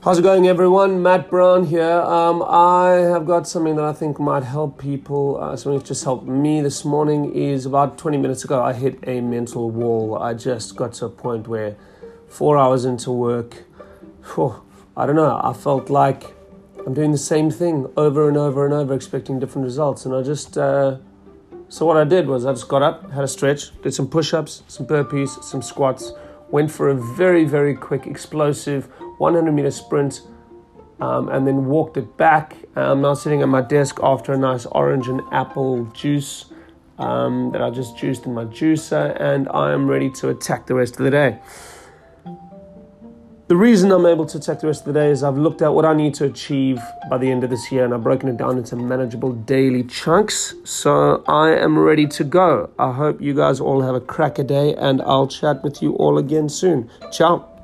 How's it going, everyone? Matt Brown here. Um, I have got something that I think might help people. Uh, something that just helped me this morning is about 20 minutes ago, I hit a mental wall. I just got to a point where four hours into work, I don't know, I felt like I'm doing the same thing over and over and over, expecting different results. And I just, uh, so what I did was I just got up, had a stretch, did some push ups, some burpees, some squats, went for a very, very quick, explosive 100 meter sprint, um, and then walked it back. I'm now sitting at my desk after a nice orange and apple juice um, that I just juiced in my juicer, and I am ready to attack the rest of the day. The reason I'm able to take the rest of the day is I've looked at what I need to achieve by the end of this year and I've broken it down into manageable daily chunks. So I am ready to go. I hope you guys all have a cracker day and I'll chat with you all again soon. Ciao.